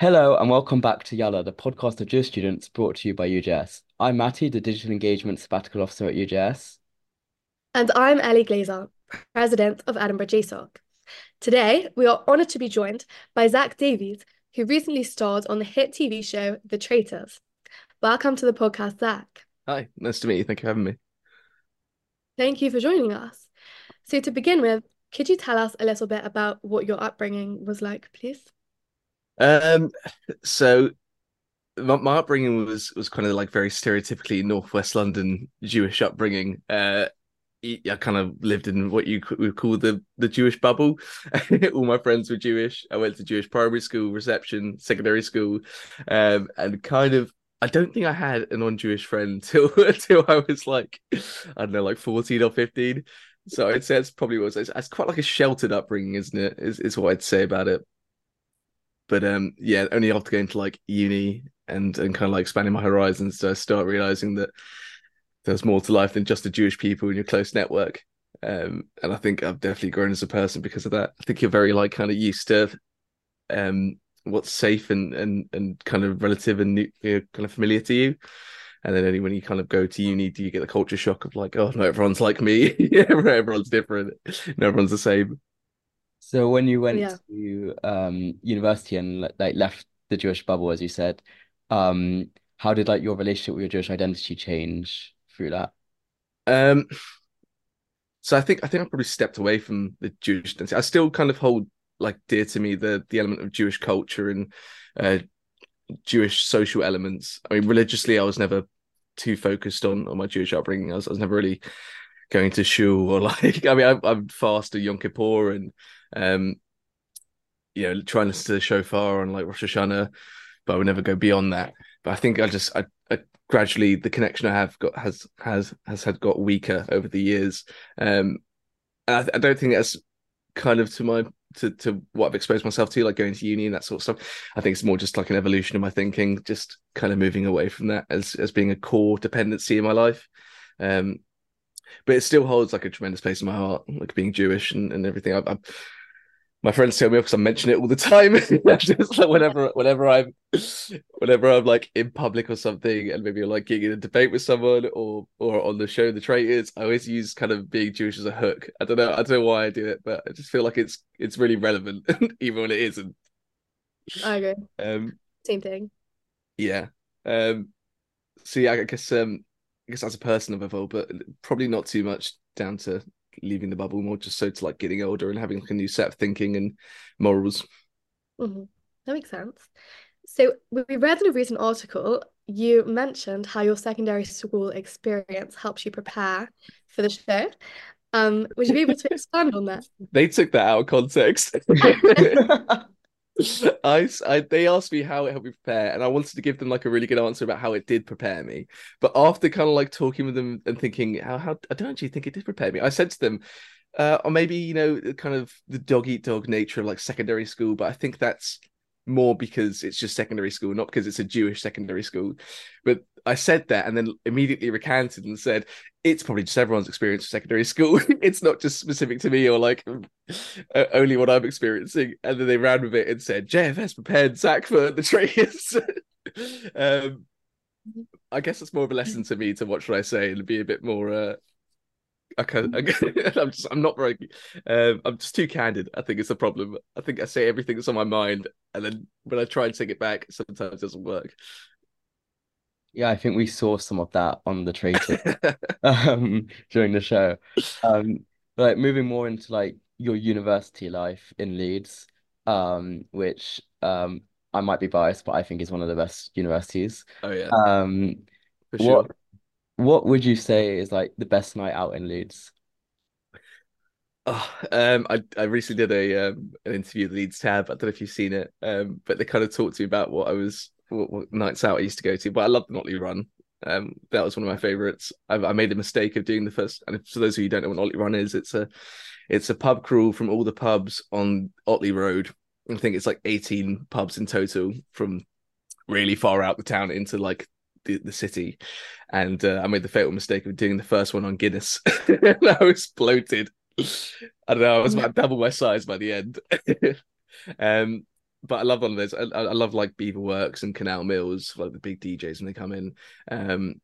Hello and welcome back to Yalla, the podcast of Jewish students brought to you by UJS. I'm Matty, the Digital Engagement Sabbatical Officer at UJS. And I'm Ellie Glaser, President of Edinburgh JSOC. Today, we are honoured to be joined by Zack Davies, who recently starred on the hit TV show The Traitors. Welcome to the podcast, Zack. Hi, nice to meet you. Thank you for having me. Thank you for joining us. So, to begin with, could you tell us a little bit about what your upbringing was like, please? Um, so my, my upbringing was was kind of like very stereotypically Northwest London Jewish upbringing. Uh, I kind of lived in what you would call the the Jewish bubble. All my friends were Jewish. I went to Jewish primary school, reception, secondary school, um, and kind of. I don't think I had a non-Jewish friend till till I was like, I don't know, like fourteen or fifteen. So I'd say it's probably was it's, it's quite like a sheltered upbringing, isn't it? Is is what I'd say about it. But um, yeah, only after going to like uni and and kind of like expanding my horizons, I start realizing that there's more to life than just the Jewish people in your close network. Um, and I think I've definitely grown as a person because of that. I think you're very like kind of used to um what's safe and and and kind of relative and new, kind of familiar to you. And then only when you kind of go to uni do you get the culture shock of like, oh no, everyone's like me. everyone's different. No everyone's the same. So when you went Yeah. to um, university and like left the Jewish bubble, as you said, um, how did like your relationship with your Jewish identity change through that? Um, so I think I think I probably stepped away from the Jewish identity. I still kind of hold like dear to me the the element of Jewish culture and uh, Jewish social elements. I mean, religiously, I was never too focused on on my Jewish upbringing. I was, I was never really going to shul or like. I mean, I, I'm fast to Yom Kippur and um, you know, trying to listen to the shofar on like Rosh Hashanah, but I would never go beyond that. But I think I just I, I gradually the connection I have got has has has had got weaker over the years. Um, and I, I don't think that's kind of to my to to what I've exposed myself to, like going to uni and that sort of stuff. I think it's more just like an evolution of my thinking, just kind of moving away from that as as being a core dependency in my life. Um, but it still holds like a tremendous place in my heart, like being Jewish and, and everything. I, I, my friends tell me because I mention it all the time. just like whenever, whenever I'm, whenever I'm like in public or something, and maybe you're like getting in a debate with someone or or on the show The Traitors, I always use kind of being Jewish as a hook. I don't know, I don't know why I do it, but I just feel like it's it's really relevant, even when it isn't. I agree. Um, Same thing. yeah. Um, so yeah, I guess um, I guess as a person I've evolved, but probably not too much down to leaving the bubble, more just so to like getting older and having like a new set of thinking and morals. hmm That makes sense. So we we read in a recent article, you mentioned how your secondary school experience helps you prepare for the show. Um, would you be able to expand on that? They took that out of context. I, I they asked me how it helped me prepare, and I wanted to give them like a really good answer about how it did prepare me. But after kind of like talking with them and thinking how how I don't actually think it did prepare me, I said to them, uh, or maybe you know kind of the dog eat dog nature of like secondary school, but I think that's more because it's just secondary school, not because it's a Jewish secondary school. But I said that and then immediately recanted and said it's probably just everyone's experience of secondary school. it's not just specific to me or like uh, only what I'm experiencing. And then they ran with it and said JFS prepared Zack for the traitors. um, I guess it's more of a lesson to me to watch what I say and be a bit more. Uh, Okay, I'm just I'm not very um, I'm just too candid. I think it's a problem. I think I say everything that's on my mind, and then when I try and take it back, sometimes it doesn't work. Yeah, I think we saw some of that on the Traitors um, during the show. Um, like moving more into like your university life in Leeds, um, which um, I might be biased, but I think is one of the best universities. Oh yeah, Um, for sure. what what would you say is like the best night out in Leeds? Oh, um, I I recently did a um an interview with Leeds Tab. I don't know if you've seen it. Um, but they kind of talked to me about what I was what, what nights out I used to go to. But I love the Notley Run. Um, that was one of my favorites. I, I made the mistake of doing the first. And for those of you who don't know what Notley Run is, it's a it's a pub crawl from all the pubs on Otley Road. I think it's like 18 pubs in total from really far out the town into like the, the city. And uh, I made the fatal mistake of doing the first one on Guinness. and I was bloated. I don't know, I was about double my size by the end. um, but I love one of those. I, I love like Beaverworks and Canal Mills, like the big DJs when they come in. Um,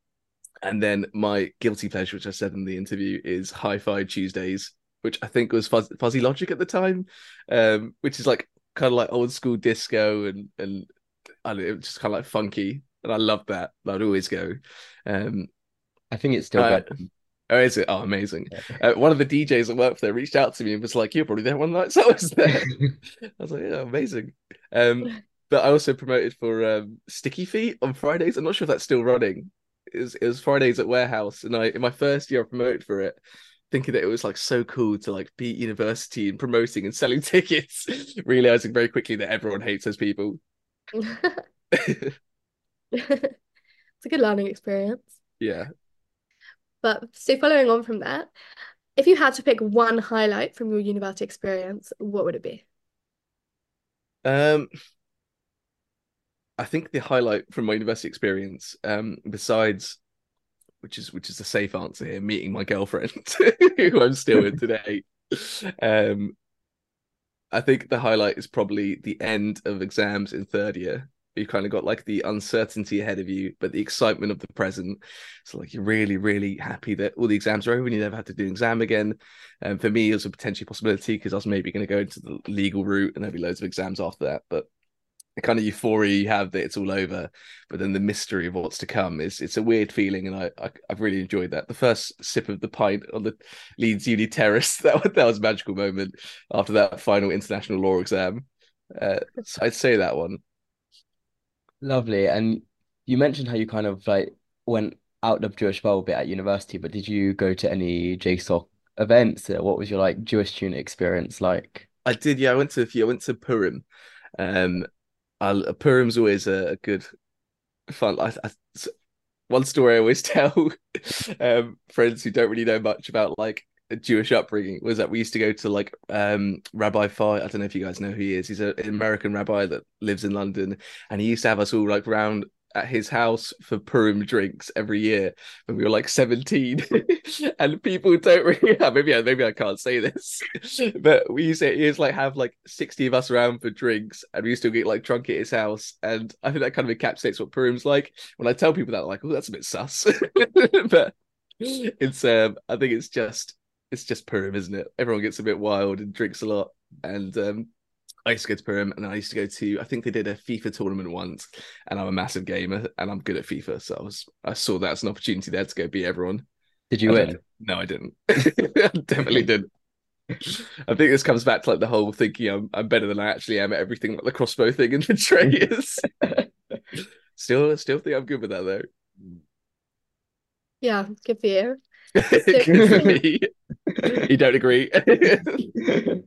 and then my guilty pleasure, which I said in the interview, is Hi-Fi Tuesdays, which I think was Fuzz- Fuzzy Logic at the time, um, which is like kind of like old school disco and and I don't know, it was just kind of like funky, and I love that. I'd always go. Um, I think it's still uh, better. Oh, is it? Oh, amazing. Uh, one of the DJs that worked there reached out to me and was like, You're probably there one night. So I was there. I was like, Yeah, amazing. Um, but I also promoted for um, Sticky Feet on Fridays. I'm not sure if that's still running. It was, it was Fridays at Warehouse. And I, in my first year, I promoted for it, thinking that it was like so cool to like be at university and promoting and selling tickets, realizing very quickly that everyone hates those people. It's a good learning experience. yeah. But so following on from that, if you had to pick one highlight from your university experience, what would it be? Um, I think the highlight from my university experience, um, besides which is which is the safe answer here, meeting my girlfriend, who I'm still with today. Um, I think the highlight is probably the end of exams in third year. You kind of got like the uncertainty ahead of you, but the excitement of the present. So like you're really, really happy that all the exams are over and you never have to do an exam again. And for me, it was a potential possibility because I was maybe going to go into the legal route and there'd be loads of exams after that. But the kind of euphoria you have that it's all over, but then the mystery of what's to come is it's a weird feeling, and I, I have really enjoyed that. The first sip of the pint on the Leeds Uni terrace that that was a magical moment after that final international law exam. Uh, so I'd say that one. Lovely. And you mentioned how you kind of like went out of Jewish bubble bit at university, but did you go to any JSOC events? What was your like Jewish student experience like? I did, yeah. I went to a few. I went to Purim. Um, I, Purim's always a, a good fun. I, I, one story I always tell um, friends who don't really know much about like Jewish upbringing was that we used to go to like um, Rabbi Fai. I don't know if you guys know who he is. He's an American rabbi that lives in London, and he used to have us all like round at his house for Purim drinks every year when we were like 17. and people don't really have maybe maybe I can't say this. but we used to he used to like have like 60 of us around for drinks and we used to get like drunk at his house. And I think that kind of encapsulates what Purim's like. When I tell people that, like, oh, that's a bit sus. but it's um I think it's just it's just Purim, isn't it? Everyone gets a bit wild and drinks a lot. And um I used to go to Purim and I used to go to I think they did a FIFA tournament once and I'm a massive gamer and I'm good at FIFA so I was I saw that as an opportunity there to go beat everyone. Did you I win? No, I didn't. I definitely didn't. I think this comes back to like the whole thinking I'm I'm better than I actually am at everything like the crossbow thing and the tray is. still still think I'm good with that though. Yeah, good for you. good for me. you don't agree?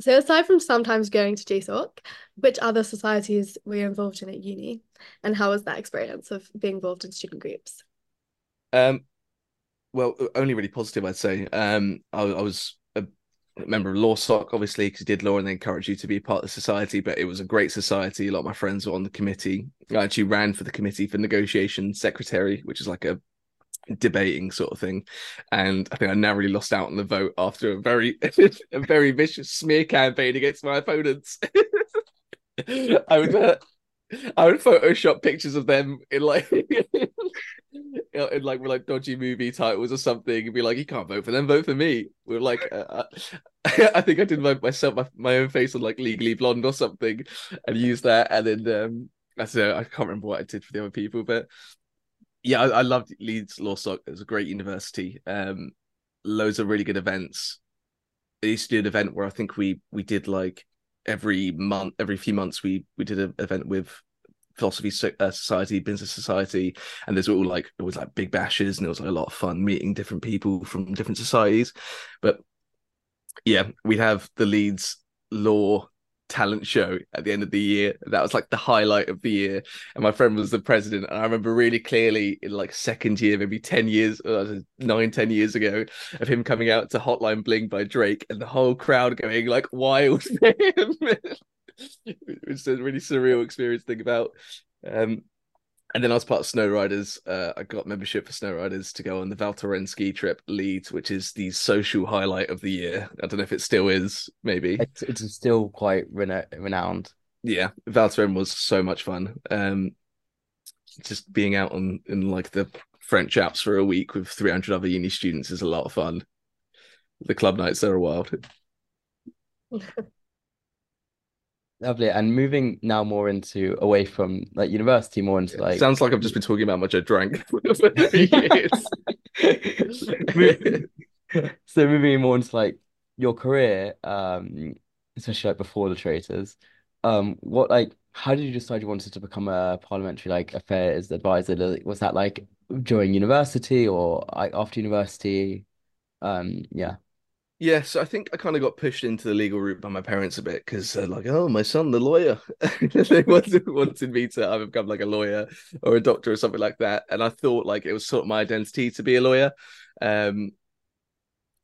So aside from sometimes going to JSOC, which other societies were you involved in at uni? And how was that experience of being involved in student groups? Um, well, only really positive, I'd say. Um, I, I was a member of LawSoc, obviously, because you did law and they encourage you to be a part of the society, but it was a great society. A lot of my friends were on the committee. I actually ran for the committee for negotiation secretary, which is like a debating sort of thing. And I think I narrowly lost out on the vote after a very a very vicious smear campaign against my opponents. I would uh, I would Photoshop pictures of them in like in like like dodgy movie titles or something and be like, you can't vote for them, vote for me. We are like, uh, I think I did my, myself my, my own face on like Legally Blonde or something, and used that, and then um, I I can't remember what I did for the other people, but yeah, I, I loved Leeds LawSoc. It was a great university. Um, loads of really good events. I used to do an event where I think we we did like every month, every few months, we we did an event with philosophy uh, society, business society, and there's all like it was like big bashes, and it was like a lot of fun meeting different people from different societies. But yeah, we'd have the Leeds law talent show at the end of the year. That was like the highlight of the year. And my friend was the president. And I remember really clearly in like second year, maybe 10 years, uh, nine, 10 years ago, of him coming out to Hotline Bling by Drake and the whole crowd going like wild. Which a really surreal experience to think about. Um, and then I was part of Snow Riders. Uh, I got membership for Snow Riders to go on the Val ski trip Leeds, which is the social highlight of the year. I don't know if it still is, maybe. It's, it's still quite rena renowned. Yeah, Val was so much fun. Um, just being out on in like the French Alps for a week with 300 other uni students is a lot of fun. The club nights are wild. Lovely. And moving now more into away from like university, more into like sounds like I've just been talking about how much I drank so moving more into like your career, um, especially like before the traitors, um, what like how did you decide you wanted to become a parliamentary like affairs advisor? Was that like during university or like after university? Um, yeah. Yeah, so I think I kind of got pushed into the legal route by my parents a bit because they're like, "Oh, my son, the lawyer." they wanted, wanted me to either become like a lawyer or a doctor or something like that, and I thought like it was sort of my identity to be a lawyer. Um,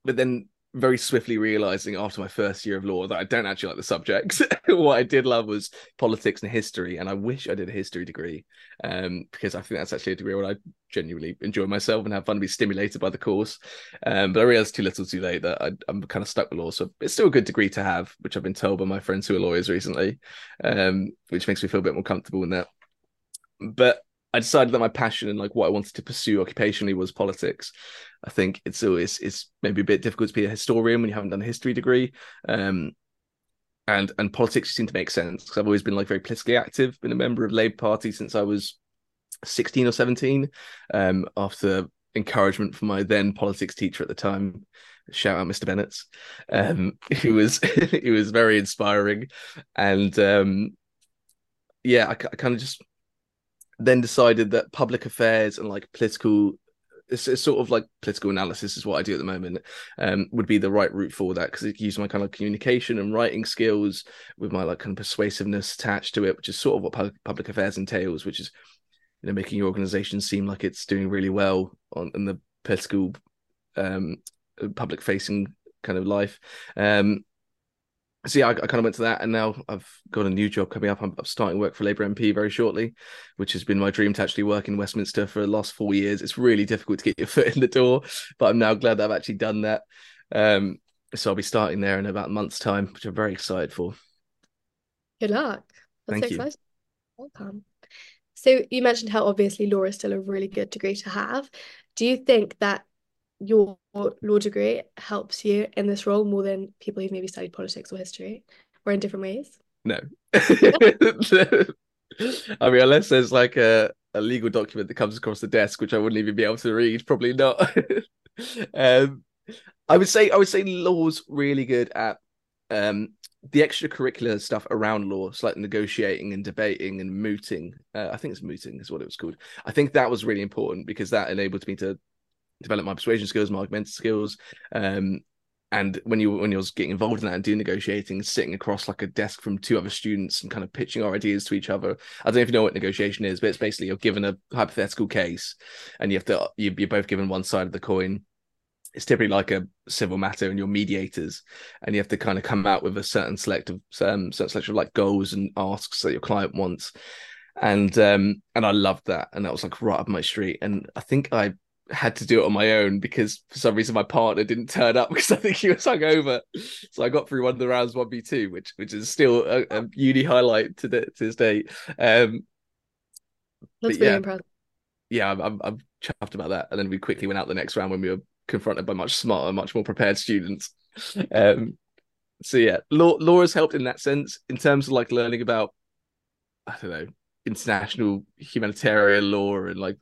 but then very swiftly realizing after my first year of law that I don't actually like the subjects. what I did love was politics and history, and I wish I did a history degree um, because I think that's actually a degree where I genuinely enjoy myself and have fun to be stimulated by the course. Um, but I realized too little too late that I, am kind of stuck with law. So it's still a good degree to have, which I've been told by my friends who are lawyers recently, um, which makes me feel a bit more comfortable in that. But I decided that my passion and like what I wanted to pursue occupationally was politics. I think it's always it's maybe a bit difficult to be a historian when you haven't done a history degree. Um, and and politics seem to make sense because I've always been like very politically active, been a member of Labour Party since I was 16 or 17. Um, after encouragement from my then politics teacher at the time, shout out Mr. Bennett. Um, he was he was very inspiring, and um, yeah, I, I kind of just then decided that public affairs and like political it's, it's, sort of like political analysis is what I do at the moment. Um, would be the right route for that because it uses my kind of communication and writing skills with my like kind of persuasiveness attached to it, which is sort of what pu- public affairs entails, which is you know making your organization seem like it's doing really well on in the political, um, public facing kind of life. Um, so yeah, I, I, kind of went to that, and now I've got a new job coming up. I'm, I'm, starting work for Labour MP very shortly, which has been my dream to actually work in Westminster for the last four years. It's really difficult to get your foot in the door, but I'm now glad that I've actually done that. Um, so I'll be starting there in about a month's time, which I'm very excited for. Good luck. That's Thank so you. Welcome. So you mentioned how obviously law is still a really good degree to have. Do you think that your law degree helps you in this role more than people who've maybe studied politics or history or in different ways? No. I mean, unless there's like a, a legal document that comes across the desk, which I wouldn't even be able to read, probably not. um, I would say I would say law's really good at um, the extracurricular stuff around law, so like negotiating and debating and mooting. Uh, I think it's mooting is what it was called. I think that was really important because that enabled me to develop my persuasion skills, my argumentative skills. Um, and when you when you're getting involved in that and doing negotiating, sitting across like a desk from two other students and kind of pitching our ideas to each other. I don't know if you know what negotiation is, but it's basically you're given a hypothetical case, and you have to you're both given one side of the coin. It's typically like a civil matter, and you're mediators, and you have to kind of come out with a certain select of um, certain selection of like goals and asks that your client wants and um and I loved that and that was like right up my street and I think I had to do it on my own because for some reason my partner didn't turn up because I think he was hungover. So I got through one of the rounds one v two, which which is still a, a uni highlight to, the, to this day. Um, That's yeah, impressive. Yeah, I'm, I'm, I'm chuffed about that. And then we quickly went out the next round when we were confronted by much smarter, much more prepared students. Um, so yeah, law law has helped in that sense in terms of like learning about I don't know international humanitarian law and like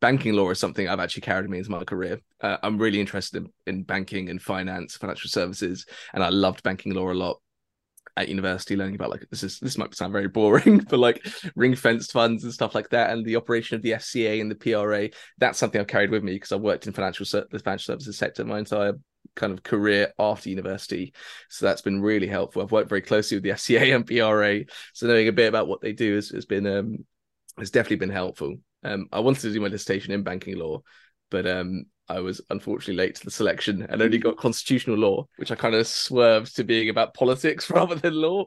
banking law is something I've actually carried me into my career. Uh, I'm really interested in, in banking and finance, financial services, and I loved banking law a lot at university learning about like this is this might sound very boring but like ring fenced funds and stuff like that and the operation of the FCA and the PRA that's something I've carried with me because I've worked in financial the financial services sector my entire kind of career after university. So that's been really helpful. I've worked very closely with the FCA and PRA so knowing a bit about what they do has, has been um has definitely been helpful um, I wanted to do my dissertation in banking law, but um, I was unfortunately late to the selection and only got constitutional law, which I kind of swerved to being about politics rather than law.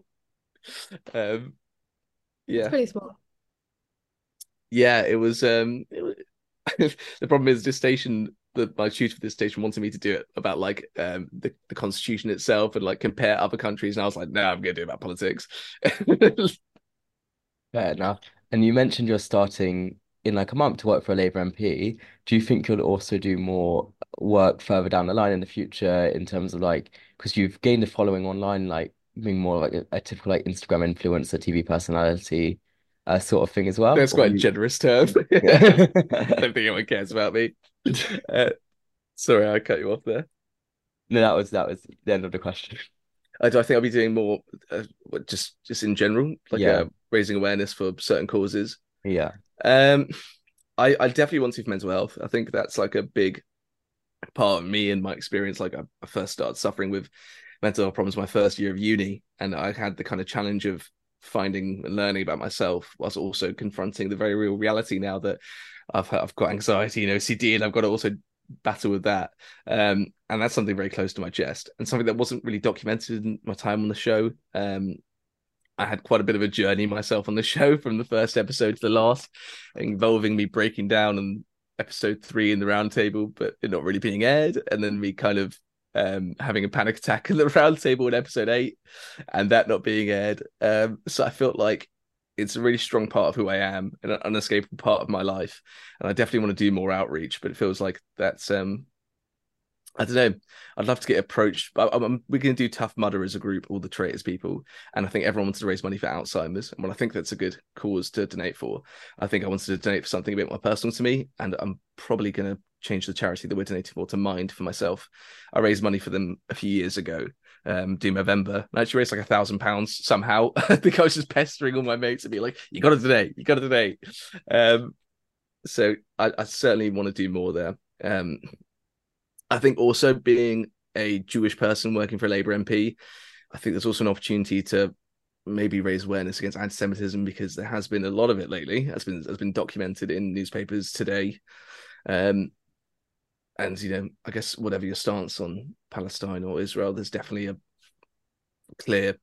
Um, yeah, it's pretty small. yeah, it was. Um, it was, the problem is this station. The, my tutor for this station wanted me to do it about like um the, the constitution itself and like compare other countries, and I was like, no, I'm gonna do it about politics. Fair enough. And you mentioned you're starting in like a month to work for a Labour MP. Do you think you'll also do more work further down the line in the future in terms of like because you've gained a following online, like being more like a, a typical like Instagram influencer, TV personality, uh, sort of thing as well? That's quite a you... generous term. I don't think anyone cares about me. Uh, sorry, I cut you off there. No, that was that was the end of the question. I do. I think I'll be doing more, uh, just just in general, like Yeah. uh, raising awareness for certain causes. Yeah. Um, I I definitely want to for mental health. I think that's like a big part of me and my experience. Like I, I first started suffering with mental health problems my first year of uni, and I had the kind of challenge of finding and learning about myself whilst also confronting the very real reality now that I've I've got anxiety and OCD, and I've got to also battle with that. Um, and that's something very close to my chest, and something that wasn't really documented in my time on the show. Um, I had quite a bit of a journey myself on the show from the first episode to the last, involving me breaking down on episode three in the roundtable, but it not really being aired, and then me kind of um, having a panic attack in the roundtable in episode eight, and that not being aired. Um, so I felt like it's a really strong part of who I am and an unescapable part of my life, and I definitely want to do more outreach. But it feels like that's um, I don't know. I'd love to get approached. I, I'm, we're going to do Tough Mudder as a group, all the traitors people, and I think everyone wants to raise money for Alzheimer's. And well, I think that's a good cause to donate for. I think I wanted to donate for something a bit more personal to me, and I'm probably going to change the charity that we're donating for to Mind for myself. I raised money for them a few years ago, um, do November. I actually raised like a thousand pounds somehow. I think I was just pestering all my mates to be like, "You got to donate, you got to donate." Um, so I, I certainly want to do more there. Um, I think also being a Jewish person working for a Labour MP, I think there's also an opportunity to maybe raise awareness against anti-Semitism because there has been a lot of it lately. Has been has been documented in newspapers today. Um, and you know, I guess whatever your stance on Palestine or Israel, there's definitely a clear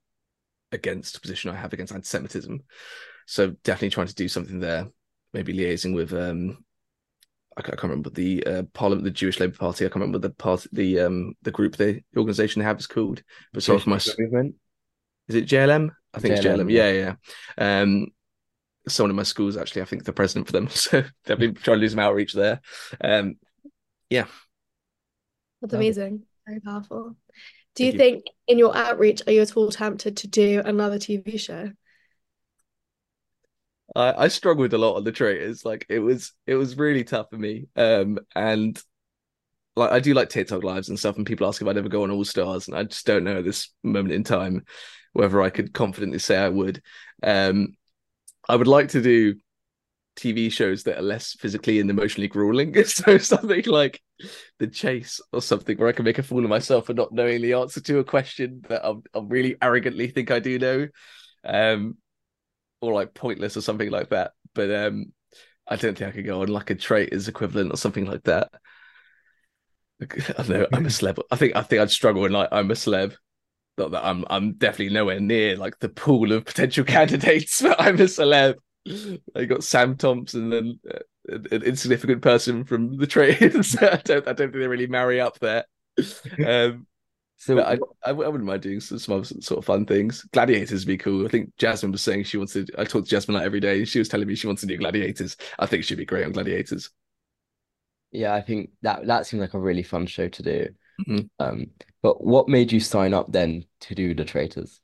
against position I have against anti-Semitism. So definitely trying to do something there. Maybe liaising with um, I can't remember the uh, Parliament, the Jewish Labour Party. I can't remember the part, the um, the group, the, the organization they have is called. But sorry for my, movement. is it JLM? I think it's JLM, JLM. Yeah, yeah. Um, someone in my school is actually, I think, the president for them. So they've been trying to do some outreach there. Um, yeah. That's amazing. Very powerful. Do you you. think in your outreach, are you at all tempted to do another TV show? I, I struggled a lot on the traitors. Like it was it was really tough for me. Um and like I do like TikTok lives and stuff, and people ask if I'd ever go on All Stars, and I just don't know at this moment in time whether I could confidently say I would. Um I would like to do TV shows that are less physically and emotionally grueling. So something like The Chase or something where I can make a fool of myself for not knowing the answer to a question that I really arrogantly think I do know. Um or like pointless or something like that. But um, I don't think I could go on like a traitors equivalent or something like that. I know. I'm a celeb. I think I think I'd struggle in like I'm a celeb. Not that I'm I'm definitely nowhere near like the pool of potential candidates, but I'm a celeb. I got Sam Thompson and uh, an insignificant person from the traitors. I don't I don't think they really marry up there. Um, So I, I, I wouldn't mind doing some, some other sort of fun things. Gladiators would be cool. I think Jasmine was saying she wanted. I talk to Jasmine like every day. And she was telling me she wants to do Gladiators. I think she'd be great on Gladiators. yeah, I think that that seems like a really fun show to do. Mhm. Um, but what made you sign up then to do the traitors?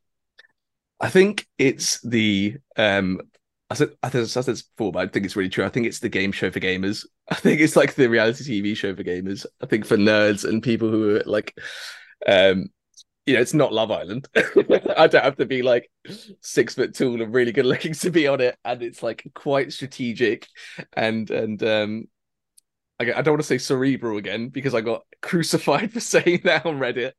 I think it's the um. I said I said, I said this before, but I think it's really true. I think it's the game show for gamers. I think it's like the reality TV show for gamers. I think for nerds and people who are like, um, you know, it's not Love Island. I don't have to be like six foot tall and really good looking to be on it, and it's like quite strategic, and and um, I, don't want to say cerebral again because I got crucified for saying that on Reddit,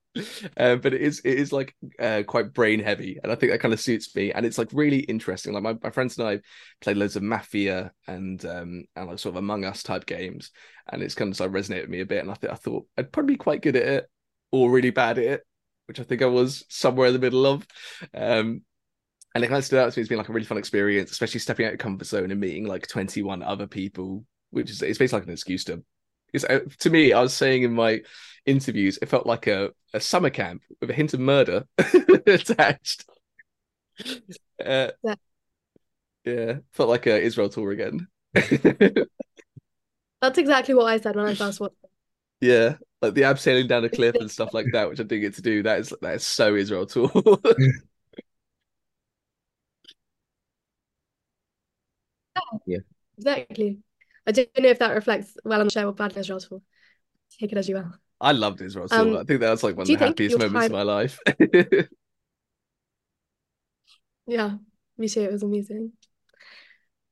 uh, but it is it is like uh, quite brain heavy, and I think that kind of suits me, and it's like really interesting. Like my, my friends and I played loads of Mafia and um and like sort of Among Us type games, and it's kind of like resonated with me a bit, and I think I thought I'd probably be quite good at it or really bad at it, which I think I was somewhere in the middle of. Um, and it kind of stood out to me as being like a really fun experience, especially stepping out of comfort zone and meeting like 21 other people, which is it's basically like an excuse to. It's, uh, to me, I was saying in my interviews, it felt like a, a summer camp with a hint of murder attached. Uh, yeah. yeah, felt like a Israel tour again. That's exactly what I said when I first watched it. Yeah, like the abseiling down a cliff and stuff like that, which I didn't get to do. That is that is so Israel tour. yeah, exactly. I don't know if that reflects well on the show or bad Israel tour. Take it as you will. I loved Israel tour. Um, I think that was like one of the happiest moments time... of my life. yeah, me too. It was amazing.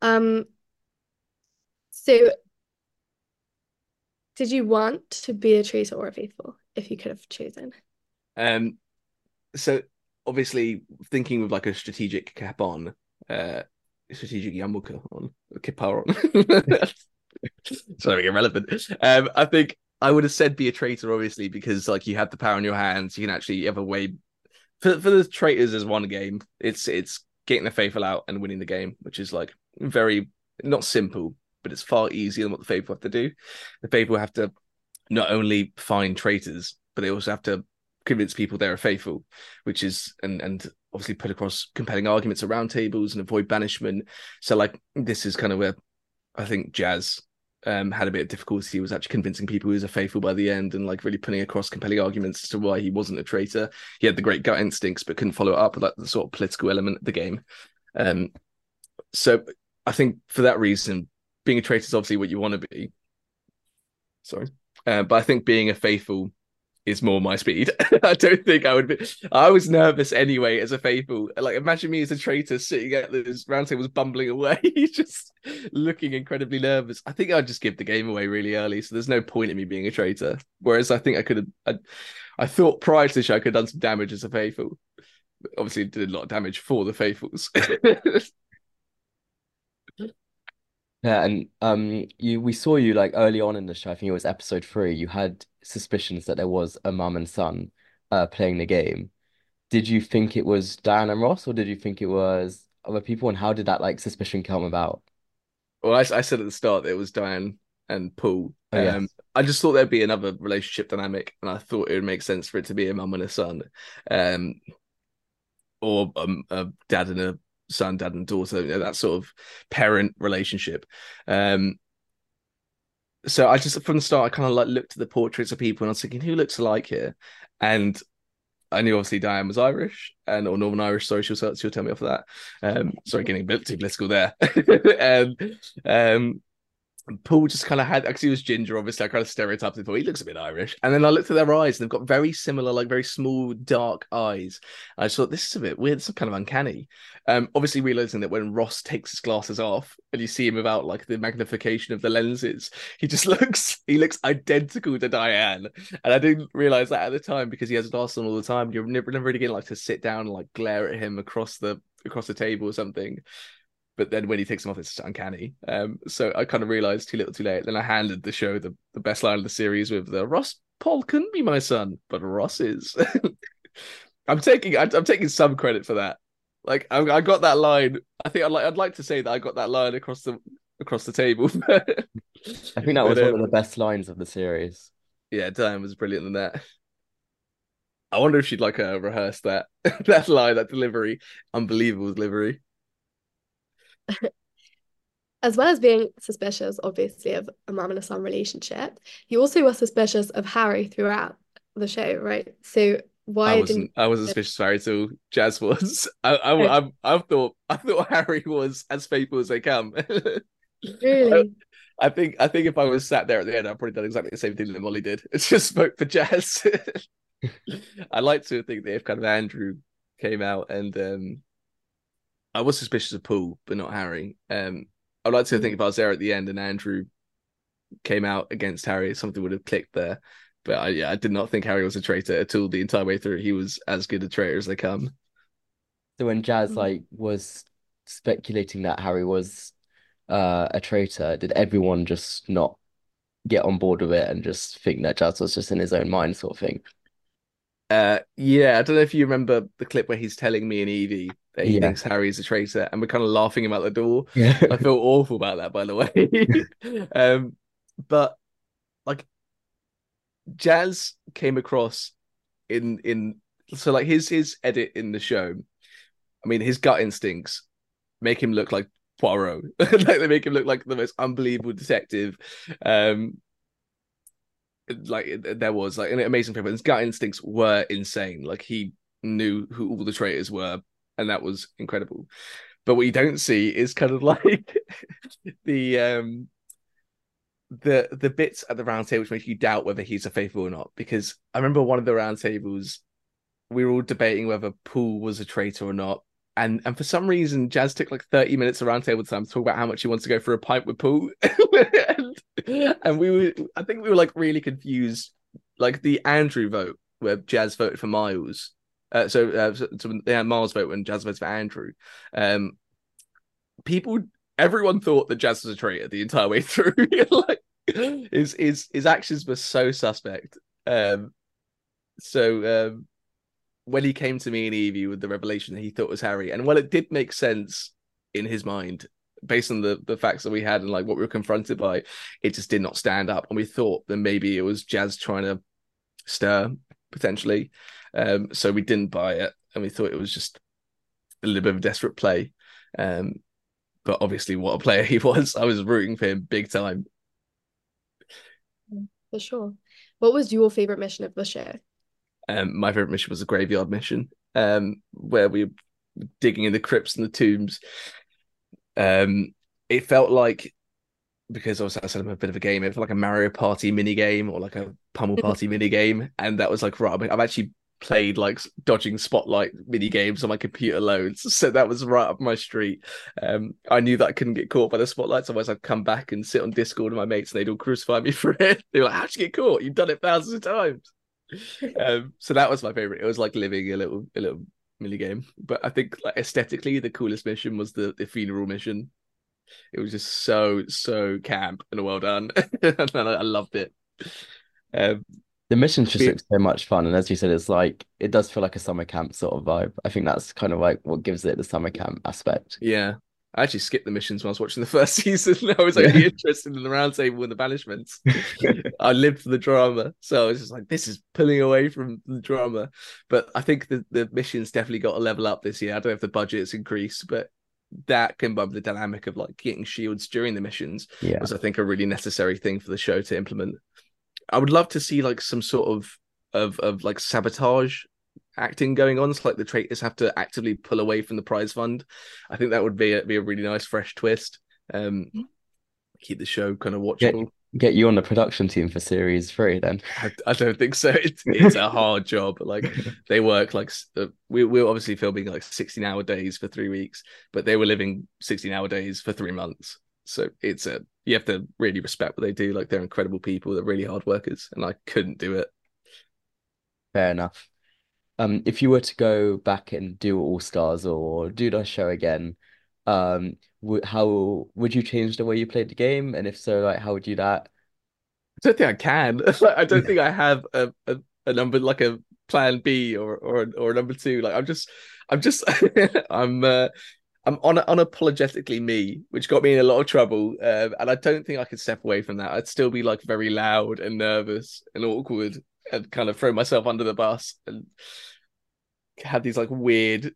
Um, so did you want to be a traitor or a faithful if you could have chosen? Um, so obviously thinking with like a strategic cap on, uh, strategic yarmulke on, kippah on. Sorry, irrelevant. Um, I think I would have said be a traitor, obviously, because like you have the power in your hands. You can actually have a way for for the traitors as one game. It's it's getting the faithful out and winning the game, which is like very not simple, but it's far easier than what the faithful have to do. The faithful have to not only find traitors, but they also have to convince people they're faithful, which is and and obviously put across compelling arguments around tables and avoid banishment. So like this is kind of where I think Jaz um, had a bit of difficulty. Was actually convincing people he was a faithful by the end and like really putting across compelling arguments as to why he wasn't a traitor. He had the great gut instincts, but couldn't follow it up with like the sort of political element of the game. Um, so I think for that reason, being a traitor is obviously what you want to be. Sorry, uh, but I think being a faithful is more my speed. I don't think I would be. I was nervous anyway as a faithful. Like imagine me as a traitor sitting at this round table, bumbling away, just looking incredibly nervous. I think I'd just give the game away really early, so there's no point in me being a traitor. Whereas I think I could have. I, I thought prior to the show I could have done some damage as a faithful. Obviously, did a lot of damage for the faithfuls. Yeah, and um, you we saw you like early on in the show. I think it was episode three. You had suspicions that there was a mum and son uh playing the game. Did you think it was Diane and Ross, or did you think it was other people? And how did that like suspicion come about? Well, I, I said at the start that it was Diane and Paul. Oh, yes. Um, I just thought there'd be another relationship dynamic, and I thought it would make sense for it to be a mum and a son, um, or um, a dad and a son, dad, and daughter, you know, that sort of parent relationship. Um, so I just from the start, I kind of like looked at the portraits of people and I was thinking, who looks alike here? And I knew obviously Diane was Irish and or Northern Irish. Sorry, she'll she'll tell me off of that. Um, sorry, getting a bit too political there. and um, Paul just kind of had he was ginger, obviously. I kind of stereotyped him. He looks a bit Irish, and then I looked at their eyes, and they've got very similar, like very small, dark eyes. I just thought this is a bit weird. It's kind of uncanny. Um, obviously realizing that when Ross takes his glasses off and you see him without like the magnification of the lenses, he just looks he looks identical to Diane. And I didn't realize that at the time because he has glasses on all the time. You're never, never really getting like to sit down and like glare at him across the across the table or something but then when he takes them off, it's uncanny. Um, so I kind of realized too little, too late. Then I handed the show the, the best line of the series with the Ross Paul couldn't be my son, but Ross is. I'm taking I'm, I'm, taking some credit for that. Like I, I, got that line. I think I'd like I'd like to say that I got that line across the across the table. I think that was but, um, one of the best lines of the series. Yeah, Diane was brilliant in that. I wonder if she'd like uh, rehearse that that line, that delivery, unbelievable delivery. As well as being suspicious, obviously, of a mum and a son relationship, you also were suspicious of Harry throughout the show, right? So why I wasn't I wasn't suspicious of Harry till Jaz was. I I. I, I thought I thought Harry was as faithful as they come. really? I, I, think I think if I was sat there at the end, I'd probably done exactly the same thing that Mollie did. It's just spoke for Jaz. I like to think that if kind of Andrew came out and um I was suspicious of Paul, but not Harry. Um, I'd like to think if I was there at the end and Andrew came out against Harry, something would have clicked there. But I, yeah, I did not think Harry was a traitor at all the entire way through. He was as good a traitor as they come. So when Jaz mm. like was speculating that Harry was uh, a traitor, did everyone just not get on board with it and just think that Jaz was just in his own mind, sort of thing? Uh, yeah, I don't know if you remember the clip where he's telling me and Evie that he Yeah. thinks Harry is a traitor, and we're kind of laughing him out the door. Yeah. I feel awful about that, by the way. um, but like, Jaz came across in in so like his his edit in the show. I mean, his gut instincts make him look like Poirot. like they make him look like the most unbelievable detective. Um, like there was like an amazing film. His gut instincts were insane. Like he knew who all the traitors were, and that was incredible. But what you don't see is kind of like the um the the bits at the round table which make you doubt whether he's a faithful or not. Because I remember one of the round tables, we were all debating whether Paul was a traitor or not. And and for some reason, Jaz took like 30 minutes around table time to talk about how much he wants to go for a pint with Paul. and, and we were I think we were like really confused. Like the Andrew vote where Jaz voted for Miles. Uh, so, uh, so, so yeah, Miles vote when Jaz votes for Andrew. Um, people, everyone thought that Jaz was a traitor the entire way through. like his his his actions were so suspect. Um, so um, when he came to me and Evie with the revelation that he thought was Harry, and while it did make sense in his mind based on the the facts that we had and like what we were confronted by, it just did not stand up, and we thought that maybe it was Jaz trying to stir potentially. Um, so we didn't buy it, and we thought it was just a little bit of a desperate play. Um, but obviously, what a player he was! I was rooting for him big time. For sure. What was your favorite mission of the show? Um, my favorite mission was a graveyard mission, um, where we were digging in the crypts and the tombs. Um, it felt like because I was I said I'm a bit of a game. It felt like a Mario Party mini game or like a Pummel Party mini game, and that was like right. I've actually played like dodging spotlight mini games on my computer loads, so that was right up my street. Um, I knew that I couldn't get caught by the spotlights, otherwise I'd come back and sit on Discord with my mates, and they'd all crucify me for it. They were like, "How'd you get caught? You've done it thousands of times." Um, so that was my favorite. It was like living a little a little mini game, but I think like aesthetically, the coolest mission was the the funeral mission. It was just so so camp and well done, and I, I loved it. Um, The missions just Yeah. look so much fun, and as you said, it's like it does feel like a summer camp sort of vibe. I think that's kind of like what gives it the summer camp aspect. yeah, I actually skipped the missions when I was watching the first season. I was only Yeah. interested in the roundtable and the banishments. I lived for the drama, so I was just like, this is pulling away from the drama. But I think the the missions definitely got a level up this year. I don't know if the budget's increased, but that combined with the dynamic of like getting shields during the missions Yeah, was I think a really necessary thing for the show to implement. I would love to see like some sort of of of like sabotage acting going on. So like the traitors have to actively pull away from the prize fund. I think that would be a, be a really nice fresh twist. Um, Mhm. keep the show kind of Yeah. watchable. get you on the production team for series three then. I, I don't think so. It's, it's a hard job. Like they work like uh, we we were obviously filming like sixteen hour days for three weeks, but they were living sixteen hour days for three months. So it's a you have to really respect what they do. Like they're incredible people. They're really hard workers, and I couldn't do it. Fair enough. Um, if you were to go back and do All Stars or do the show again, um, would how would you change the way you played the game? And if so, like how would you do that? I don't think I can. Like, I don't think I have a, a, a number like a plan B or or or a number two. Like I'm just I'm just I'm uh, I'm on unapologetically me, which got me in a lot of trouble. Um, and I don't think I could step away from that. I'd still be like very loud and nervous and awkward and kind of throw myself under the bus and have these like weird,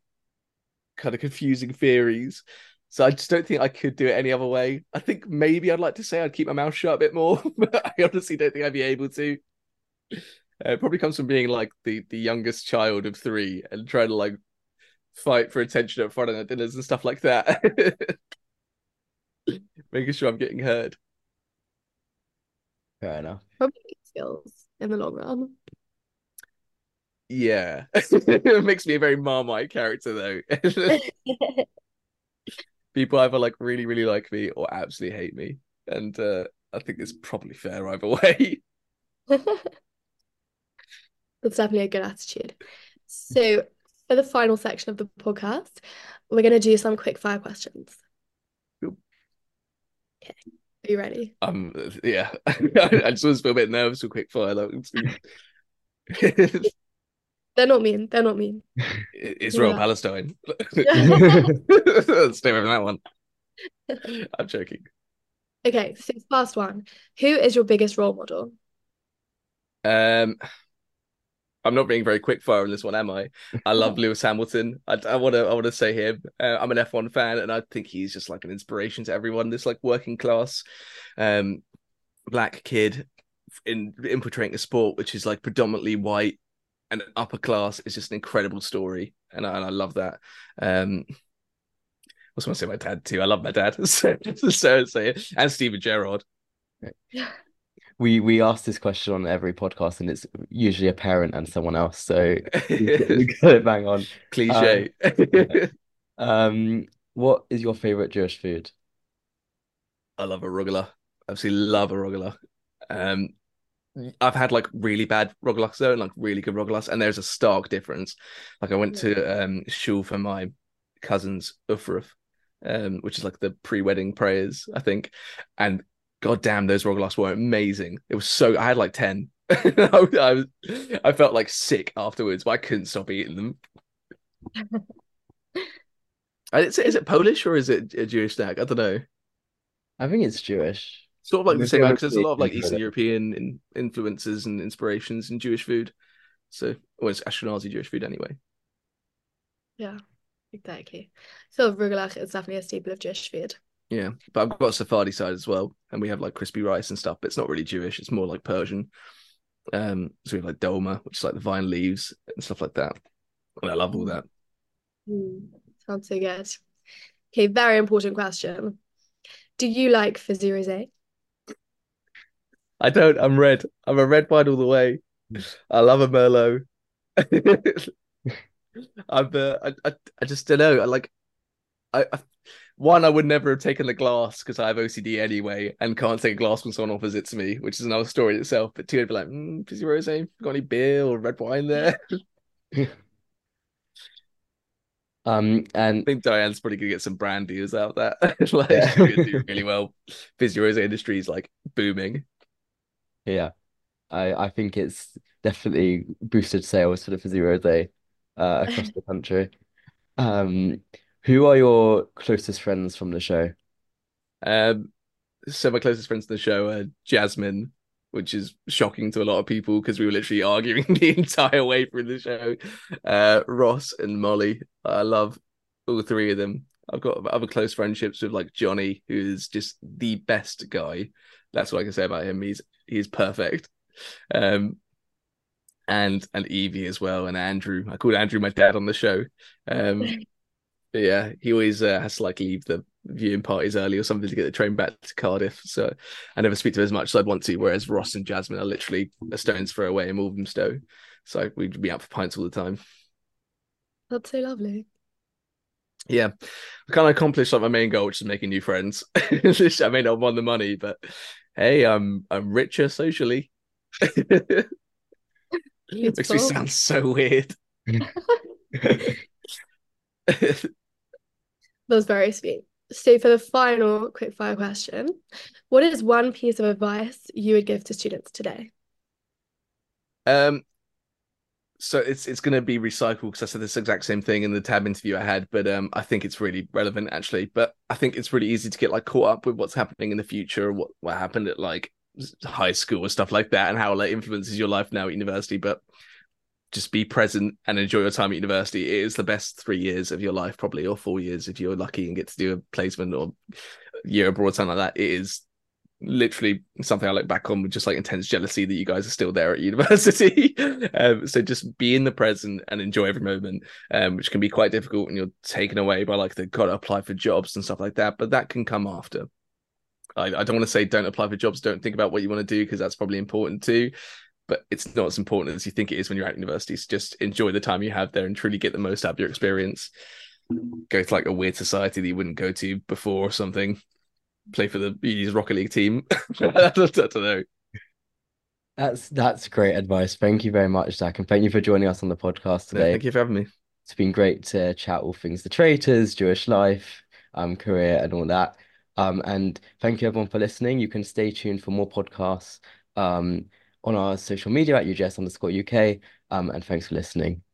kind of confusing theories. So I just don't think I could do it any other way. I think maybe I'd like to say I'd keep my mouth shut a bit more, but I honestly don't think I'd be able to. Uh, it probably comes from being like the the youngest child of three and trying to like fight for attention at Friday night dinners and stuff like that. Making sure I'm getting heard. Fair enough. Probably skills in the long run. Yeah, it makes me a very Marmite character though. People either like really really like me or absolutely hate me, and uh, I think it's probably fair either way. That's definitely a good attitude. So, for the final section of the podcast, we're going to do some quick fire questions. Cool. Okay. Are you ready? Um, yeah, I just was a bit nervous with quick fire. Like, They're not mean. They're not mean. Israel, Yeah. Palestine. Stay away from that one. I'm joking. Okay, so last one. Who is your biggest role model? Um, I'm not being very quick fire on this one, am I? I love Lewis Hamilton. I, want to I want to say him. Uh, I'm an F1 fan, and I think he's just like an inspiration to everyone. This like working class, um, black kid in infiltrating a sport which is like predominantly white and upper class is just an incredible story, and I, and I love that. Um, I was going to say my dad too. I love my dad. So, so it. And Steven Gerrard. We we ask this question on every podcast, and it's usually a parent and someone else. So we, we got it bang on. Cliche. Um, what is your favorite Jewish food? I love a rugula. I absolutely love a rugula. Um, I've had like really bad rugulas though, and like really good rugulas, and there's a stark difference. Like I went to um shul for my cousin's ufruf, um, which is like the pre-wedding prayers, I think, and god damn, those rugulas were amazing. It was so I had like ten. I, I was, I felt like sick afterwards, but I couldn't stop eating them. Is it, is it Polish or is it a Jewish snack? I don't know. I think it's Jewish. Sort of like the same because there's a lot of like Eastern European in, influences and inspirations in Jewish food. So, or it's Ashkenazi Jewish food anyway. Yeah, exactly. So rugulach is definitely a staple of Jewish food. Yeah, but I've got a Sephardi side as well, and we have like crispy rice and stuff. But it's not really Jewish; it's more like Persian. Um, so we have like dolma, which is like the vine leaves and stuff like that. And I love all that. Mm, sounds so good. Okay, very important question. Do you like fizzy rosé? I don't. I'm red. I'm a red wine all the way. I love a Merlot. I'm. Uh, I, I. I just don't know. I like. I, I. One, I would never have taken the glass because I have OCD anyway, and can't take a glass when someone offers it to me, which is another story in itself. But two, I'd be like, mm, "Fizzy rosé, got any beer or red wine there?" Um, and I think Diane's probably gonna get some brand deals out of that. like, Yeah. do really well. Fizzy rosé industry is like booming. yeah, I I think it's definitely boosted sales for the Fizzy Rosé uh, across the country. Um, who are your closest friends from the show? Um, so my closest friends to the show are Jasmine, which is shocking to a lot of people because we were literally arguing the entire way through the show. Uh, Ross and Mollie, I love all three of them. I've got other close friendships with like Johnny, who's just the best guy. That's what I can say about him. He's he's perfect. Um, and and Evie as well, and Andrew. I called Andrew my dad on the show. Um, but yeah, he always uh, has to like leave the viewing parties early or something to get the train back to Cardiff. So I never speak to him as much as I'd want to. Whereas Ross and Jasmine are literally a stone's throw away in Walthamstow. So we'd be out for pints all the time. That's so lovely. Yeah, I kind of accomplished like my main goal, which is making new friends. I may not have won the money, but hey, I'm I'm richer socially. it Makes me sound so weird. That was very sweet. So for the final quickfire question, what is one piece of advice you would give to students today? Um, so it's it's going to be recycled because I said this exact same thing in the tab interview I had, but um, I think it's really relevant actually. But I think it's really easy to get like caught up with what's happening in the future, what what happened at like high school or stuff like that, and how like, influences your life now at university. But just be present and enjoy your time at university. It is the best three years of your life, probably, or four years if you're lucky and get to do a placement or year abroad, something like that. It is literally something I look back on with just like intense jealousy that you guys are still there at university. um, so just be in the present and enjoy every moment, um, which can be quite difficult when you're taken away by like the gotta apply for jobs and stuff like that. But that can come after. I, I don't want to say don't apply for jobs, don't think about what you want to do because that's probably important too. But it's not as important as you think it is when you're at university. So just enjoy the time you have there and truly get the most out of your experience. Go to like a weird society that you wouldn't go to before or something play for the Unis Rocket League team. I don't know. That's that's great advice. Thank you very much, Zack, and thank you for joining us on the podcast today. thank you for having me. It's been great to chat all things the traitors, Jewish life, um, career, and all that. Um, and thank you everyone for listening. You can stay tuned for more podcasts um on our social media at UJS underscore UK. Um, and thanks for listening.